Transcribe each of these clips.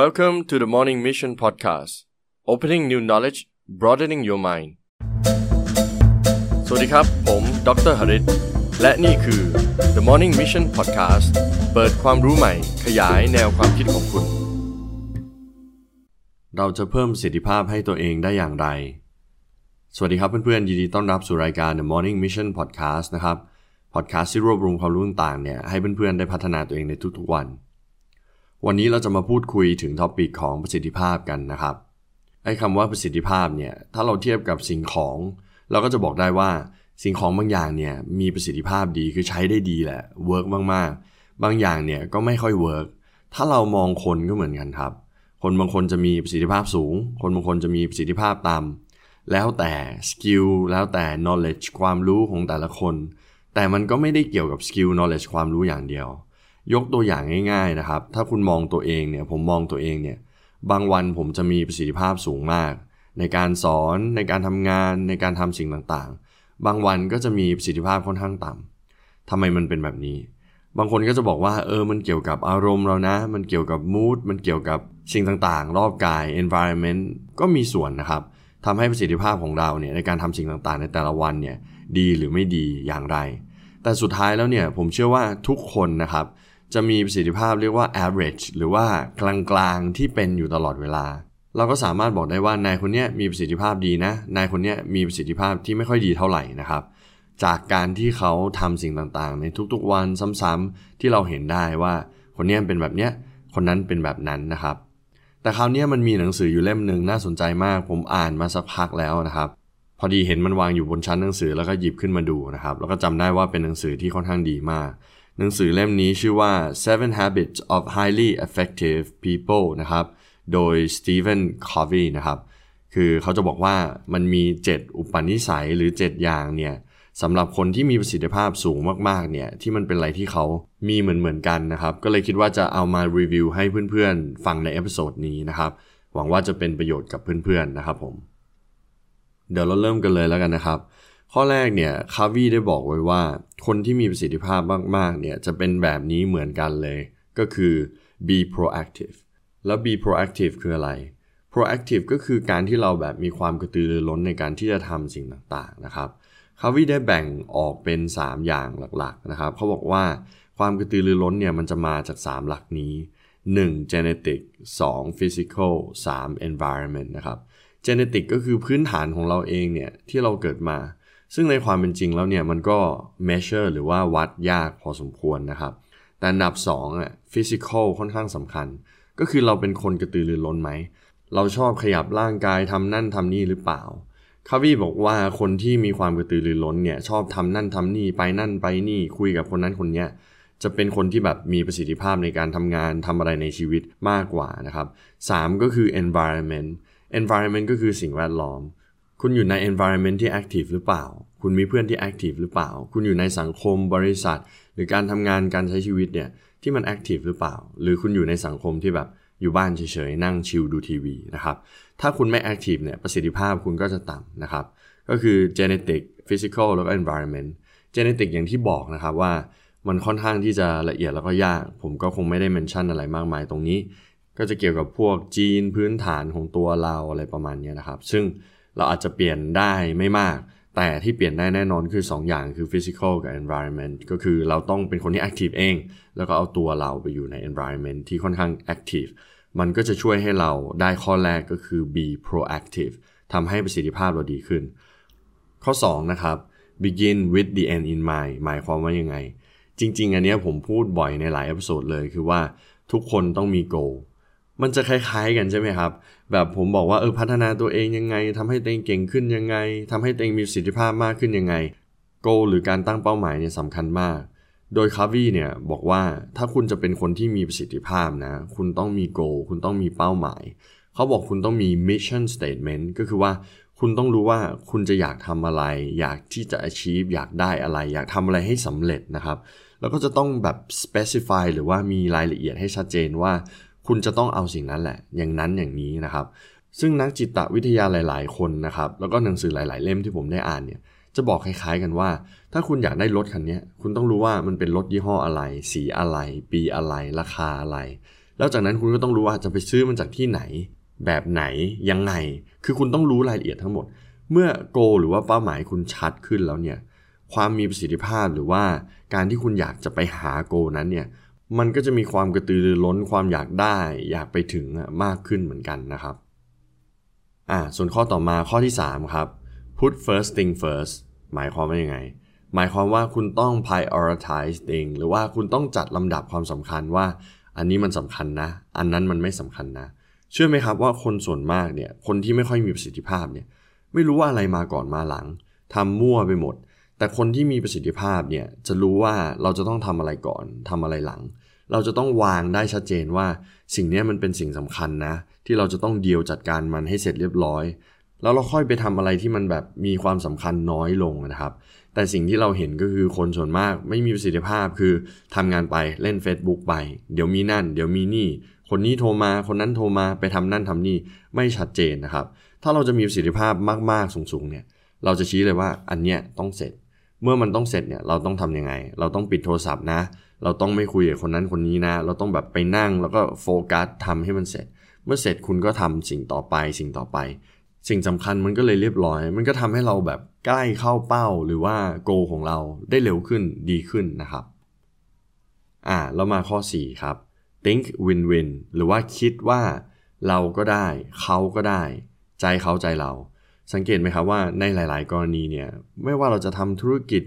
Welcome to the Morning Mission Podcast Opening New Knowledge Broadening Your Mind สวัสดีครับ ผมดรหริตและนี่คือ The Morning Mission Podcast เปิดความรู้ใหม่ ขยายแนวความคิดของคุณ เราจะเพิ่มประสิทธิภาพให้ตัวเองได้อย่างไร สวัสดีครับเพื่อนๆ ยินดีต้อนรับสู่รายการ The Morning Mission Podcast นะครับ podcast ที่รวบรวมความรู้ต่างๆเนี่ยให้เพื่อนๆได้พัฒนาตัวเองในทุกๆวัน วันนี้เราจะมาพูดคุยถึง topic ของประสิทธิภาพกันนะครับไอ้คำว่าประสิทธิภาพเนี่ยถ้าเราเทียบกับสิ่งของ เราก็จะบอกได้ว่าสิ่งของบางอย่างเนี่ยมีประสิทธิภาพดีคือใช้ได้ดีแหละ work มากๆ บางอย่างเนี่ยก็ไม่ค่อย work ถ้าเรามองคนก็เหมือนกันครับ คนบางคนจะมีประสิทธิภาพสูง คนบางคนจะมีประสิทธิภาพต่ำแล้วแต่ skill แล้วแต่ knowledge ความรู้ของแต่ละคน แต่มันก็ไม่ได้เกี่ยวกับสกิล knowledge ความรู้อย่างเดียว ยกตัวอย่างง่าย ๆนะครับ ถ้าคุณมองตัวเองเนี่ยผมมองตัวเองเนี่ยบางวันผมจะมีประสิทธิภาพสูงมาก ในการสอนในการทำงานในการทำสิ่งต่างๆ บางวันก็จะมีประสิทธิภาพค่อนข้างต่ำทำไมมันเป็นแบบนี้ บางคนก็จะบอกว่าเออมันเกี่ยวกับอารมณ์เรานะ มันเกี่ยวกับ mood มันเกี่ยวกับสิ่งต่างๆ รอบกาย environment ก็มีส่วนนะครับทำให้ประสิทธิภาพของเราเนี่ยในการทำสิ่งต่างๆ ในแต่ละวันเนี่ยดีหรือไม่ดีอย่างไร แต่สุดท้ายแล้วเนี่ยผมเชื่อว่าทุกคนนะครับ จะมีประสิทธิภาพเรียกว่า average หรือว่ากลางๆที่เป็นอยู่ตลอดเวลา เราก็สามารถบอกได้ว่านายคนนี้มีประสิทธิภาพดีนะ นายคนนี้มีประสิทธิภาพที่ไม่ค่อยดีเท่าไหร่นะครับ จากการที่เขาทำสิ่งต่างๆ ในทุกๆวันซ้ำๆที่เราเห็นได้ว่า คนนี้เป็นแบบเนี้ยคนนั้นเป็นแบบนั้นนะครับ แต่คราวนี้มันมีหนังสืออยู่เล่มหนึ่งน่าสนใจมาก ผมอ่านมาสักพักแล้วนะครับ พอดีเห็นมันวางอยู่บนชั้นหนังสือแล้วก็หยิบขึ้นมาดูนะครับ แล้วก็จำได้ว่าเป็นหนังสือที่ค่อนข้างดีมาก หนังสือเล่มนี้ชื่อว่า Seven Habits of Highly Effective People นะครับ โดย Stephen Covey นะครับ คือเขาจะบอกว่ามันมี 7 อุปนิสัยหรือ 7 อย่างเนี่ยสำหรับคนที่มีประสิทธิภาพสูงมากๆเนี่ยที่มันเป็นอะไรที่เขามีเหมือนเหมือนๆกันนะครับ ก็เลยคิดว่าจะเอามารีวิวให้เพื่อนๆ ฟังใน episode นี้นะครับ หวังว่าจะเป็นประโยชน์กับเพื่อนๆนะครับผม เดี๋ยวเราเริ่มกันเลยแล้วกันนะครับ ข้อแรกเนี่ยโควีย์ได้บอกไว้ว่า คนที่มีประสิทธิภาพมากๆเนี่ยจะเป็นแบบนี้เหมือนกันเลย ก็คือ be proactive แล้ว be proactive คืออะไร proactive ก็คือการที่เราแบบมีความกระตือรือร้นในการที่จะทำสิ่งต่างๆนะครับคาวีได้แบ่งออกเป็น 3 อย่างหลักๆนะครับเขาบอกว่าความกระตือรือร้นเนี่ยมันจะมาจาก 3 หลักนี้ 1. genetic 2. physical 3. environment นะครับ genetic ก็คือพื้นฐานของเราเองเนี่ยที่เราเกิดมา ซึ่งในความเป็นจริงแล้วเนี่ยมันก็ measure หรือว่าวัดยากพอสมควรนะครับ แต่อันดับ2อะ physical ค่อนข้างสำคัญ ก็คือเราเป็นคนกระตือรือร้นไหม เราชอบขยับร่างกายทำนั่นทำนี่หรือเปล่าคาวีบอกว่าคนที่มีความกระตือรือร้นเนี่ยชอบทำนั่นทำนี่ไปนั่นไปนี่คุยกับคนนั้นคนเนี้ยจะเป็นคนที่แบบมีประสิทธิภาพในการทำงานทำอะไรในชีวิตมากกว่านะครับ 3 ก็คือ environment environment ก็คือสิ่งแวดล้อม คุณอยู่ใน environment ที่ active หรือเปล่า คุณมีเพื่อนที่ active หรือเปล่า คุณอยู่ในสังคมบริษัท หรือการทำงานการใช้ชีวิตเนี่ยที่มัน active หรือเปล่า หรือคุณอยู่ในสังคมที่แบบอยู่บ้านเฉยๆ นั่งชิลดูทีวีนะครับ ถ้าคุณไม่ active เนี่ยประสิทธิภาพคุณก็จะต่ำนะครับ ก็คือ genetic physical แล้วก็ environment genetic อย่างที่บอกนะครับว่ามันค่อนข้างที่จะละเอียดแล้วก็ยาก ผมก็คงไม่ได้เมนชั่นอะไรมากมายตรงนี้ ก็จะเกี่ยวกับพวกจีนพื้นฐานของตัวเราอะไรประมาณนี้นะครับ ซึ่ง เราอาจจะเปลี่ยนได้ไม่มาก แต่ที่เปลี่ยนได้แน่นอนคือ2อย่างคือ physical กับ environment ก็คือเราต้องเป็นคนที่ active เอง แล้วก็เอาตัวเราไปอยู่ใน environment ที่ค่อนข้าง active มันก็จะช่วยให้เราได้ข้อแรกก็คือ be proactive ทำให้ประสิทธิภาพเราดีขึ้น ข้อ 2 นะครับ begin with the end in mind หมายความว่ายังไง จริง ๆ อันนี้ผมพูดบ่อยในหลาย episode เลยคือว่าทุกคนต้องมี goal มันจะคล้าย ๆ กันใช่ไหมครับ แบบผมบอกว่าเออพัฒนาตัวเองยังไงทำให้ตัวเองเก่งขึ้นยังไงทำให้ตัวเองมีประสิทธิภาพมากขึ้นยังไง goal หรือการตั้งเป้าหมายเนี่ยสำคัญมาก โดยคาวีเนี่ยบอกว่าถ้าคุณจะเป็นคนที่มีประสิทธิภาพนะ คุณต้องมี goal คุณต้องมีเป้าหมาย เขาบอกคุณต้องมี mission statement ก็คือว่าคุณต้องรู้ว่าคุณจะอยากทำอะไร อยากที่จะ achieve อยากได้อะไร อยากทำอะไรให้สำเร็จนะครับ แล้วก็จะต้องแบบ specify หรือว่ามีรายละเอียดให้ชัดเจนว่า คุณจะต้องเอาสิ่งนั้นแหละ อย่างนั้นอย่างนี้นะครับ ซึ่งนักจิตวิทยาหลาย ๆ คนนะครับ แล้วก็หนังสือหลาย ๆ เล่มที่ผมได้อ่านเนี่ย จะบอกคล้าย ๆ กันว่า ถ้าคุณอยากได้รถคันนี้คุณต้องรู้ว่ามันเป็นรถยี่ห้ออะไร สีอะไร ปีอะไร ราคาอะไรแแล้วจากนั้นคุณก็ต้องรู้ว่าจะไปซื้อมันจากที่ไหน แบบไหน ยังไง คือคุณต้องรู้รายละเอียดทั้งหมด เมื่อโกหรือว่าเป้าหมายคุณชัดขึ้นแล้วเนี่ย ความมีประสิทธิภาพหรือว่าการที่คุณอยากจะไปหาโกนั้นเนี่ย มันก็จะมีความกระตือรือร้นความอยากได้ อยากไปถึงมากขึ้นเหมือนกันนะครับอ่าส่วนข้อต่อมาข้อที่ 3 ครับ put first thing first หมายความว่ายังไง หมายความว่าคุณต้อง prioritize เองหรือว่าคุณต้องจัดลำดับความสำคัญว่า อันนี้มันสำคัญนะ อันนั้นมันไม่สำคัญนะ เชื่อไหมครับว่าคนส่วนมากเนี่ย คนที่ไม่ค่อยมีประสิทธิภาพเนี่ย ไม่รู้ว่าอะไรมาก่อนมาหลังทำมั่วไปหมด แต่คนที่มีประสิทธิภาพเนี่ย จะรู้ว่าเราจะต้องทำอะไรก่อนทำอะไรหลัง เราจะต้องวางได้ชัดเจนว่า สิ่งนี้มันเป็นสิ่งสำคัญนะ ที่เราจะต้องเดียวจัดการมันให้เสร็จเรียบร้อย แล้วเราค่อยไปทำอะไรที่มันแบบมีความสำคัญน้อยลงนะครับ แต่สิ่งที่เราเห็นก็คือคนส่วนมากไม่มีประสิทธิภาพคือทำงานไปเล่น Facebook ไป เดี๋ยวมีนั่น เดี๋ยวมีนี่ คนนี้โทรมา คนนั้นโทรมาไปทำนั่นทำนี่ไม่ชัดเจนนะครับ ถ้าเราจะมีประสิทธิภาพมากๆสูงๆเนี่ยเราจะชี้เลยว่าอันเนี้ยต้องเสร็จ เมื่อมันต้องเสร็จเนี่ยเราต้องทํำยังไง เราต้องปิดโทรศัพท์นะ เราต้องไม่คุยกับคนนั้นคนนี้นะ เราต้องแบบไปนั่งแล้วก็โฟกัสทำให้มันเสร็จ เมื่อเสร็จคุณก็ทำสิ่งต่อไปสิ่งต่อไป สิ่งสำคัญมันก็เลยเรียบร้อย มันก็ทำให้เราแบบใกล้เข้าเป้าหรือว่าโกของเราได้เร็วขึ้นดีขึ้นนะครับอ่าเรามาข้อ 4 ครับ think win win หรือว่าคิดว่าเราก็ได้ เขาก็ได้ ใจเขาใจเรา สังเกตไหมครับว่าในหลาย ๆ กรณีเนี่ยไม่ว่าเราจะทำธุรกิจ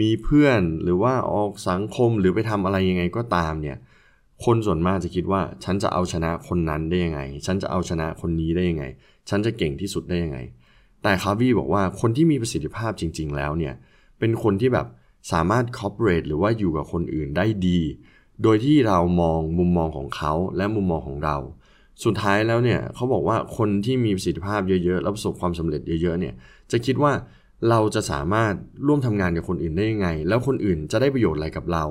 มีเพื่อนหรือว่าออกสังคมหรือไปทำอะไรยังไงก็ตามเนี่ยคนส่วนมากจะคิดว่าฉันจะเอาชนะคนนั้นได้ยังไง ฉันจะเอาชนะคนนี้ได้ยังไง ฉันจะเก่งที่สุดได้ยังไง แต่คาวีบอกว่าคนที่มีประสิทธิภาพจริง ๆ แล้วเนี่ยเป็นคนที่แบบสามารถคอ p o r a t e หรือว่าอยู่กับคนอื่นได้ดี โดยที่เรามองมุมมองของเขาและมุมมองของเรา สุดท้ายแล้วเนี่ยเขาบอกว่าคนที่มีประสิทธิภาพเยอะๆ แล้วประสบความสำเร็จเยอะๆเนี่ยจะคิดว่า เราจะสามารถร่วมทำงานกับคนอื่นได้ยังไง แล้วคนอื่นจะได้ประโยชน์อะไรกับเรา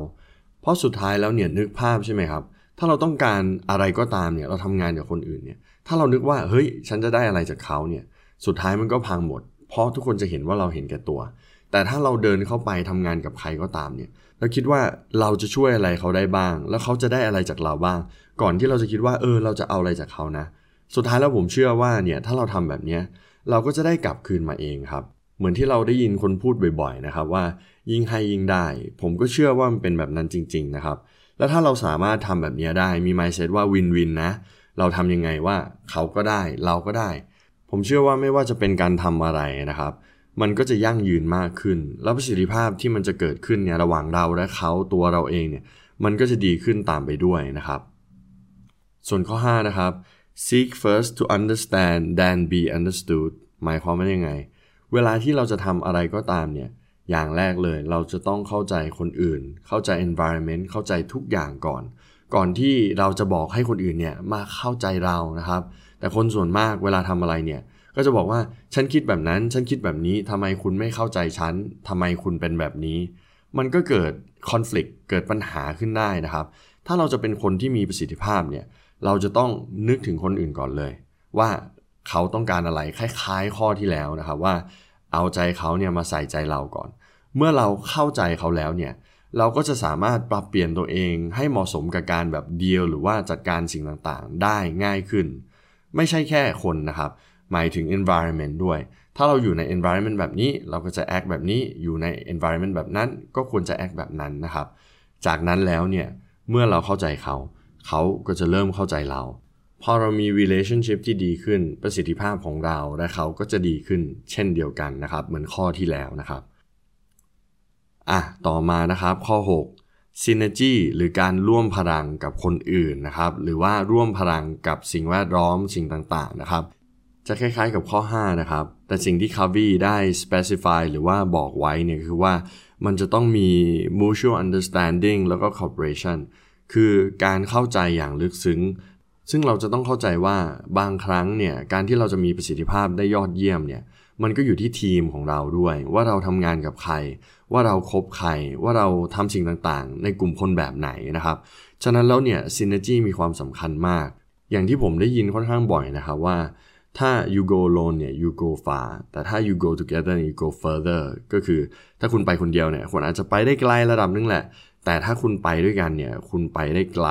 เพราะสุดท้ายแล้วเนี่ยนึกภาพใช่ไหมครับ ถ้าเราต้องการอะไรก็ตามเนี่ยเราทำงานกับคนอื่นเนี่ย ถ้าเรานึกว่าเฮ้ยฉันจะได้อะไรจากเขาเนี่ย สุดท้ายมันก็พังหมด เพราะทุกคนจะเห็นว่าเราเห็นแก่ตัว แต่ถ้าเราเดินเข้าไปทำงานกับใครก็ตามเนี่ยเราคิดว่าเราจะช่วยอะไรเขาได้บ้าง แล้วเขาจะได้อะไรจากเราบ้าง ก่อนที่เราจะคิดว่าเออเราจะเอาอะไรจากเขานะ สุดท้ายแล้วผมเชื่อว่าเนี่ยถ้าเราทำแบบนี้เราก็จะได้กลับคืนมาเองครับ เหมือนที่เราได้ยินคนพูดบ่อยๆนะครับว่ายิ่งให้ยิ่งได้ ผมก็เชื่อว่ามันเป็นแบบนั้นจริง ๆ นะครับ แล้วถ้าเราสามารถทำแบบนี้ได้มีไมซ์เซตว่าวินวินนะ เราทำยังไงว่าเขาก็ได้เราก็ได้ ผมเชื่อว่าไม่ว่าจะเป็นการทำอะไรนะครับ มันก็จะยั่งยืนมากขึ้น แล้วประสิทธิภาพที่มันจะเกิดขึ้นเนี่ยระหว่างเราและเขาตัวเราเองเนี่ยมันก็จะดีขึ้นตามไปด้วยนะครับ ส่วนข้อ 5 นะครับ seek first to understand then be understood หมายความว่ายังไง เวลาที่เราจะทำอะไรก็ตามเนี่ยอย่างแรกเลยเราจะต้องเข้าใจคนอื่น เข้าใจ environment เข้าใจทุกอย่างก่อน ก่อนที่เราจะบอกให้คนอื่นเนี่ยมาเข้าใจเรานะครับ แต่คนส่วนมากเวลาทำอะไรเนี่ยก็จะบอกว่าฉันคิดแบบนั้น ฉันคิดแบบนี้ทำไมคุณไม่เข้าใจฉันทำไมคุณเป็นแบบนี้ มันก็เกิดคอน FLICT เกิดปัญหาขึ้นได้นะครับ ถ้าเราจะเป็นคนที่มีประสิทธิภาพเนี่ยเราจะต้องนึกถึงคนอื่นก่อนเลย ว่า เขาต้องการอะไรคล้ายๆ ข้อที่แล้วนะครับว่า เอาใจเขาเนี่ยมาใส่ใจเราก่อน เมื่อเราเข้าใจเขาแล้วเนี่ยเราก็จะสามารถปรับเปลี่ยนตัวเองให้เหมาะสมกับการแบบเดียวหรือว่าจัดการสิ่งต่างๆ ได้ง่ายขึ้น ไม่ใช่แค่คนนะครับ หมายถึง environment ด้วย ถ้าเราอยู่ใน environment แบบนี้ เราก็จะ act แบบนี้อยู่ใน environment แบบนั้น ก็ควรจะ act แบบนั้นนะครับ จากนั้นแล้วเนี่ยเมื่อเราเข้าใจเขา เขาก็จะเริ่มเข้าใจเรา พอเรามี relationship ที่ดีขึ้นประสิทธิภาพของเราและเขาก็จะดีขึ้นเช่นเดียวกันนะครับ เหมือนข้อที่แล้วนะครับอะต่อมานะครับข้อ 6 synergy หรือการร่วมพลังกับคนอื่นนะครับ หรือว่าร่วมพลังกับสิ่งแวดล้อมสิ่งต่างๆนะครับ จะคล้ายๆกับข้อ 5 นะครับ แต่สิ่งที่คาวีได้ specify หรือว่าบอกไว้เนี่ยคือว่ามันจะต้องมี mutual understanding แล้วก็ cooperation คือการเข้าใจอย่างลึกซึ้ง ซึ่งเราจะต้องเข้าใจว่าบางครั้งเนี่ยการที่เราจะมีประสิทธิภาพได้ยอดเยี่ยมเนี่ยมันก็อยู่ที่ทีมของเราด้วย ว่าเราทำงานกับใคร ว่าเราครบใคร ว่าเราทำสิ่งต่างๆ ในกลุ่มคนแบบไหนนะครับ ฉะนั้นแล้วเนี่ยซินเนจีมีความสำคัญมาก อย่างที่ผมได้ยินค่อนข้างบ่อยนะครับว่าถ้า you go alone เนี่ย you go far แต่ถ้า you go together you go further ก็คือถ้าคุณไปคนเดียวเนี่ยคุณอาจจะไปได้ไกลระดับนึงแหละ แต่ถ้าคุณไปด้วยกันเนี่ยคุณไปได้ไกล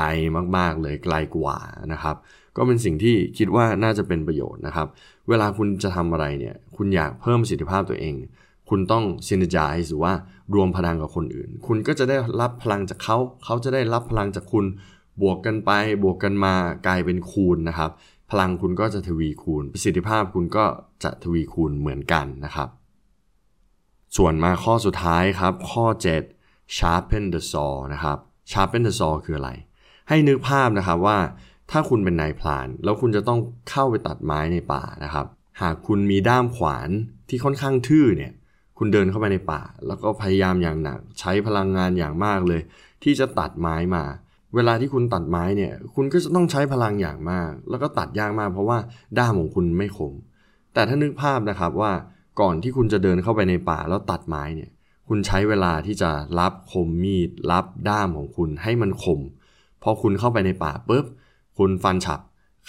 มากๆเลยไกลกว่านะครับ ก็เป็นสิ่งที่คิดว่าน่าจะเป็นประโยชน์นะครับ เวลาคุณจะทำอะไรเนี่ยคุณอยากเพิ่มประสิทธิภาพตัวเอง คุณต้อง synergize หรือว่ารวมพลังกับคนอื่น คุณก็จะได้รับพลังจากเขา เขาจะได้รับพลังจากคุณบวกกันไปบวกกันมากลายเป็นคูณนะครับ พลังคุณก็จะทวีคูณ ประสิทธิภาพคุณก็จะทวีคูณเหมือนกันนะครับ ส่วนมาข้อสุดท้ายครับข้อ 7 sharpen the saw นะครับ sharpen the saw คืออะไร ให้นึกภาพนะครับว่าถ้าคุณเป็นนายพลาน แล้วคุณจะต้องเข้าไปตัดไม้ในป่านะครับ หากคุณมีด้ามขวานที่ค่อนข้างทื่อเนี่ย คุณเดินเข้าไปในป่า แล้วก็พยายามอย่างหนัก ใช้พลังงานอย่างมากเลย ที่จะตัดไม้มา เวลาที่คุณตัดไม้เนี่ย คุณก็จะต้องใช้พลังอย่างมาก แล้วก็ตัดยากมากเพราะว่าด้ามของคุณไม่คม แต่ถ้านึกภาพนะครับว่าก่อนที่คุณจะเดินเข้าไปในป่าแล้วตัดไม้เนี่ย คุณใช้เวลาที่จะรับคมมีดรับด้ามของคุณให้มันคม พอคุณเข้าไปในป่าปุ๊บ คุณฟันฉับ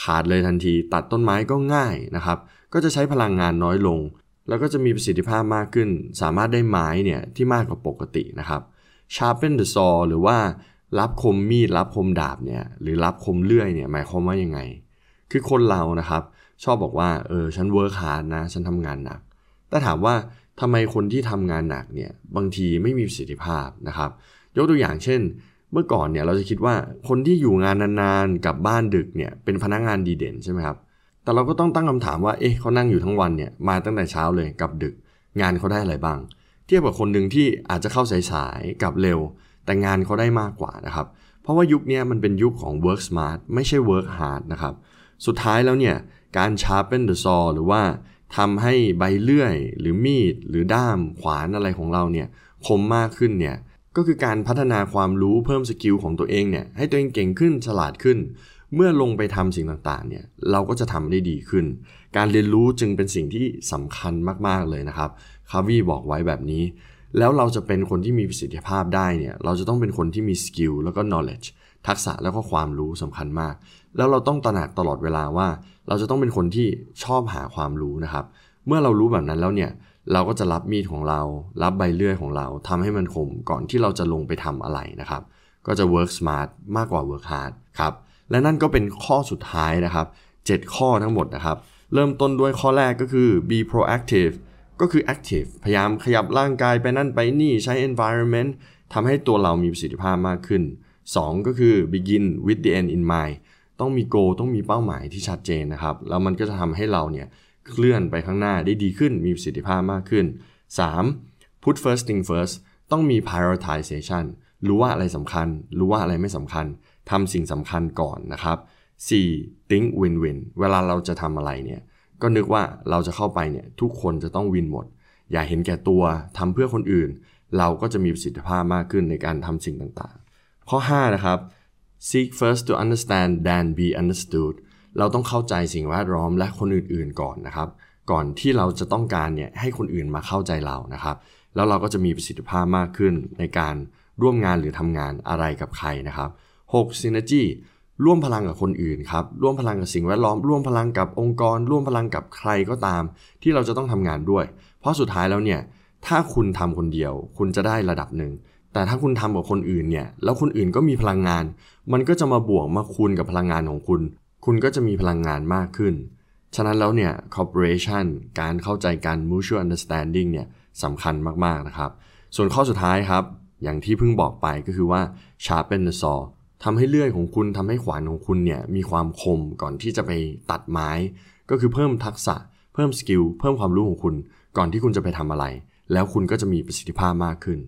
ขาดเลยทันที ตัดต้นไม้ก็ง่ายนะครับ ก็จะใช้พลังงานน้อยลง แล้วก็จะมีประสิทธิภาพมากขึ้น สามารถได้ไม้เนี่ยที่มากกว่าปกตินะครับ sharpen the saw หรือว่าลับคมมีดลับคมดาบเนี่ยหรือลับคมเลื่อยเนี่ยหมายความว่ายังไง คือคนเรานะครับ ชอบบอกว่าเออฉัน work hard นะ ฉันทำงานหนักแต่ถามว่า ทำไมคนที่ทำงานหนักเนี่ยบางทีไม่มีประสิทธิภาพนะครับ ยกตัวอย่างเช่น เมื่อก่อนเนี่ยเราจะคิดว่าคนที่อยู่งานนานๆกับบ้านดึกเนี่ยเป็นพนักงานดีเด่นใช่ไหมครับแต่เราก็ต้องตั้งคำถามว่าเอ๊ะเขานั่งอยู่ทั้งวันเนี่ยมาตั้งแต่เช้าเลยกับดึก งานเขาได้อะไรบ้าง เทียบกับคนหนึ่งที่อาจจะเข้าสายๆกับเร็ว แต่งานเขาได้มากกว่านะครับ เพราะว่ายุคนี้มันเป็นยุคของ work smart ไม่ใช่ work hard นะครับสุดท้ายแล้วเนี่ยการ sharpen the saw หรือว่า ทำให้ใบเลื่อยหรือมีด หรือด้ามขวานอะไรของเราเนี่ยคมมากขึ้นเนี่ยก็คือการพัฒนาความรู้เพิ่ม skill ของตัวเองเนี่ยให้ตัวเองเก่งขึ้นฉลาดขึ้น เมื่อลงไปทำสิ่งต่างๆเนี่ยเราก็จะทำได้ดีขึ้น การเรียนรู้จึงเป็นสิ่งที่สำคัญมากๆเลยนะครับ Covey บอกไว้แบบนี้ แล้วเราจะเป็นคนที่มีประสิทธิภาพได้เนี่ยเราจะต้องเป็นคนที่มี skill แล้วก็ knowledge ทักษะแล้วก็ความรู้สำคัญมาก แล้วเราต้องตระหนักตลอดเวลาว่า เราจะต้องเป็นคนที่ชอบหาความรู้นะครับ เมื่อเรารู้แบบนั้นแล้วเนี่ยเราก็จะรับมีดของเรา รับใบเลื่อยของเราทำให้มันคมก่อนที่เราจะลงไปทำอะไรนะครับ ก็จะ work smart มากกว่า work hard ครับ และนั่นก็เป็นข้อสุดท้ายนะครับ 7 ข้อทั้งหมดนะครับ เริ่มต้นด้วยข้อแรกก็คือ be proactive ก็คือ active พยายามขยับร่างกายไปนั่นไปนี่ใช้ environment ทำให้ตัวเรามีประสิทธิภาพมากขึ้น 2 ก็คือ begin with the end in mind ต้องมี goal ต้องมีเป้าหมายที่ชัดเจนนะครับ แล้วมันก็จะทำให้เราเนี่ยเคลื่อนไปข้างหน้าได้ดีขึ้น มีประสิทธิภาพมากขึ้น 3. put first thing first ต้องมี prioritization รู้ว่าอะไรสำคัญ รู้ว่าอะไรไม่สำคัญทำสิ่งสำคัญก่อนนะครับ 4. think win win เวลาเราจะทำอะไรเนี่ย ก็นึกว่าเราจะเข้าไปเนี่ยทุกคนจะต้องวินหมด อย่าเห็นแก่ตัวทำเพื่อคนอื่น เราก็จะมีประสิทธิภาพมากขึ้นในการทำสิ่งต่าง ข้อ 5 นะครับ seek first to understand than be understood เราต้องเข้าใจสิ่งแวดล้อมและคนอื่นๆก่อนนะครับ ก่อนที่เราจะต้องการเนี่ยให้คนอื่นมาเข้าใจเรานะครับ แล้วเราก็จะมีประสิทธิภาพมากขึ้นในการร่วมงานหรือทำงานอะไรกับใครนะครับ 6. synergy ร่วมพลังกับคนอื่นครับ ร่วมพลังกับสิ่งแวดล้อม ร่วมพลังกับองค์กร ร่วมพลังกับใครก็ตาม ที่เราจะต้องทำงานด้วย เพราะสุดท้ายแล้วเนี่ย ถ้าคุณทำคนเดียว คุณจะได้ระดับหนึ่ง แต่ถ้าคุณทำกับคนอื่นเนี่ย แล้วคนอื่นก็มีพลังงาน มันก็จะมาบวกมาคูณกับพลังงานของคุณ คุณก็จะมีพลังงานมากขึ้น ฉะนั้นแล้วเนี่ย corporation การเข้าใจกัน mutual understanding เนี่ยสำคัญมาก ๆ นะครับ ส่วนข้อสุดท้ายครับ อย่างที่เพิ่งบอกไปก็คือว่า sharpen the saw ทำให้เลื่อยของคุณทำให้ขวานของคุณเนี่ยมีความคมก่อนที่จะไปตัดไม้ ก็คือเพิ่มทักษะ เพิ่มสกิล เพิ่มความรู้ของคุณ ก่อนที่คุณจะไปทำอะไร แล้วคุณก็จะมีประสิทธิภาพมากขึ้น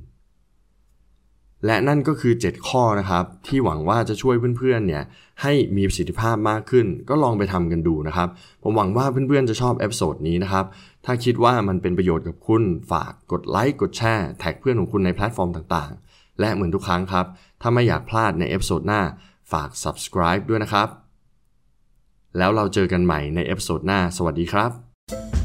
และนั่นก็คือ 7 ข้อนะครับ ที่หวังว่าจะช่วยเพื่อนๆเนี่ยให้มีประสิทธิภาพมากขึ้น ก็ลองไปทำกันดูนะครับ ผมหวังว่าเพื่อนๆจะชอบ episode นี้นะครับ ถ้าคิดว่ามันเป็นประโยชน์กับคุณฝากกดไลค์กดแชร์แท็กเพื่อนของคุณในแพลตฟอร์มต่างๆ และเหมือนทุกครั้งครับ ถ้าไม่อยากพลาดใน episode หน้าฝาก subscribe ด้วยนะครับ แล้วเราเจอกันใหม่ใน episode หน้า สวัสดีครับ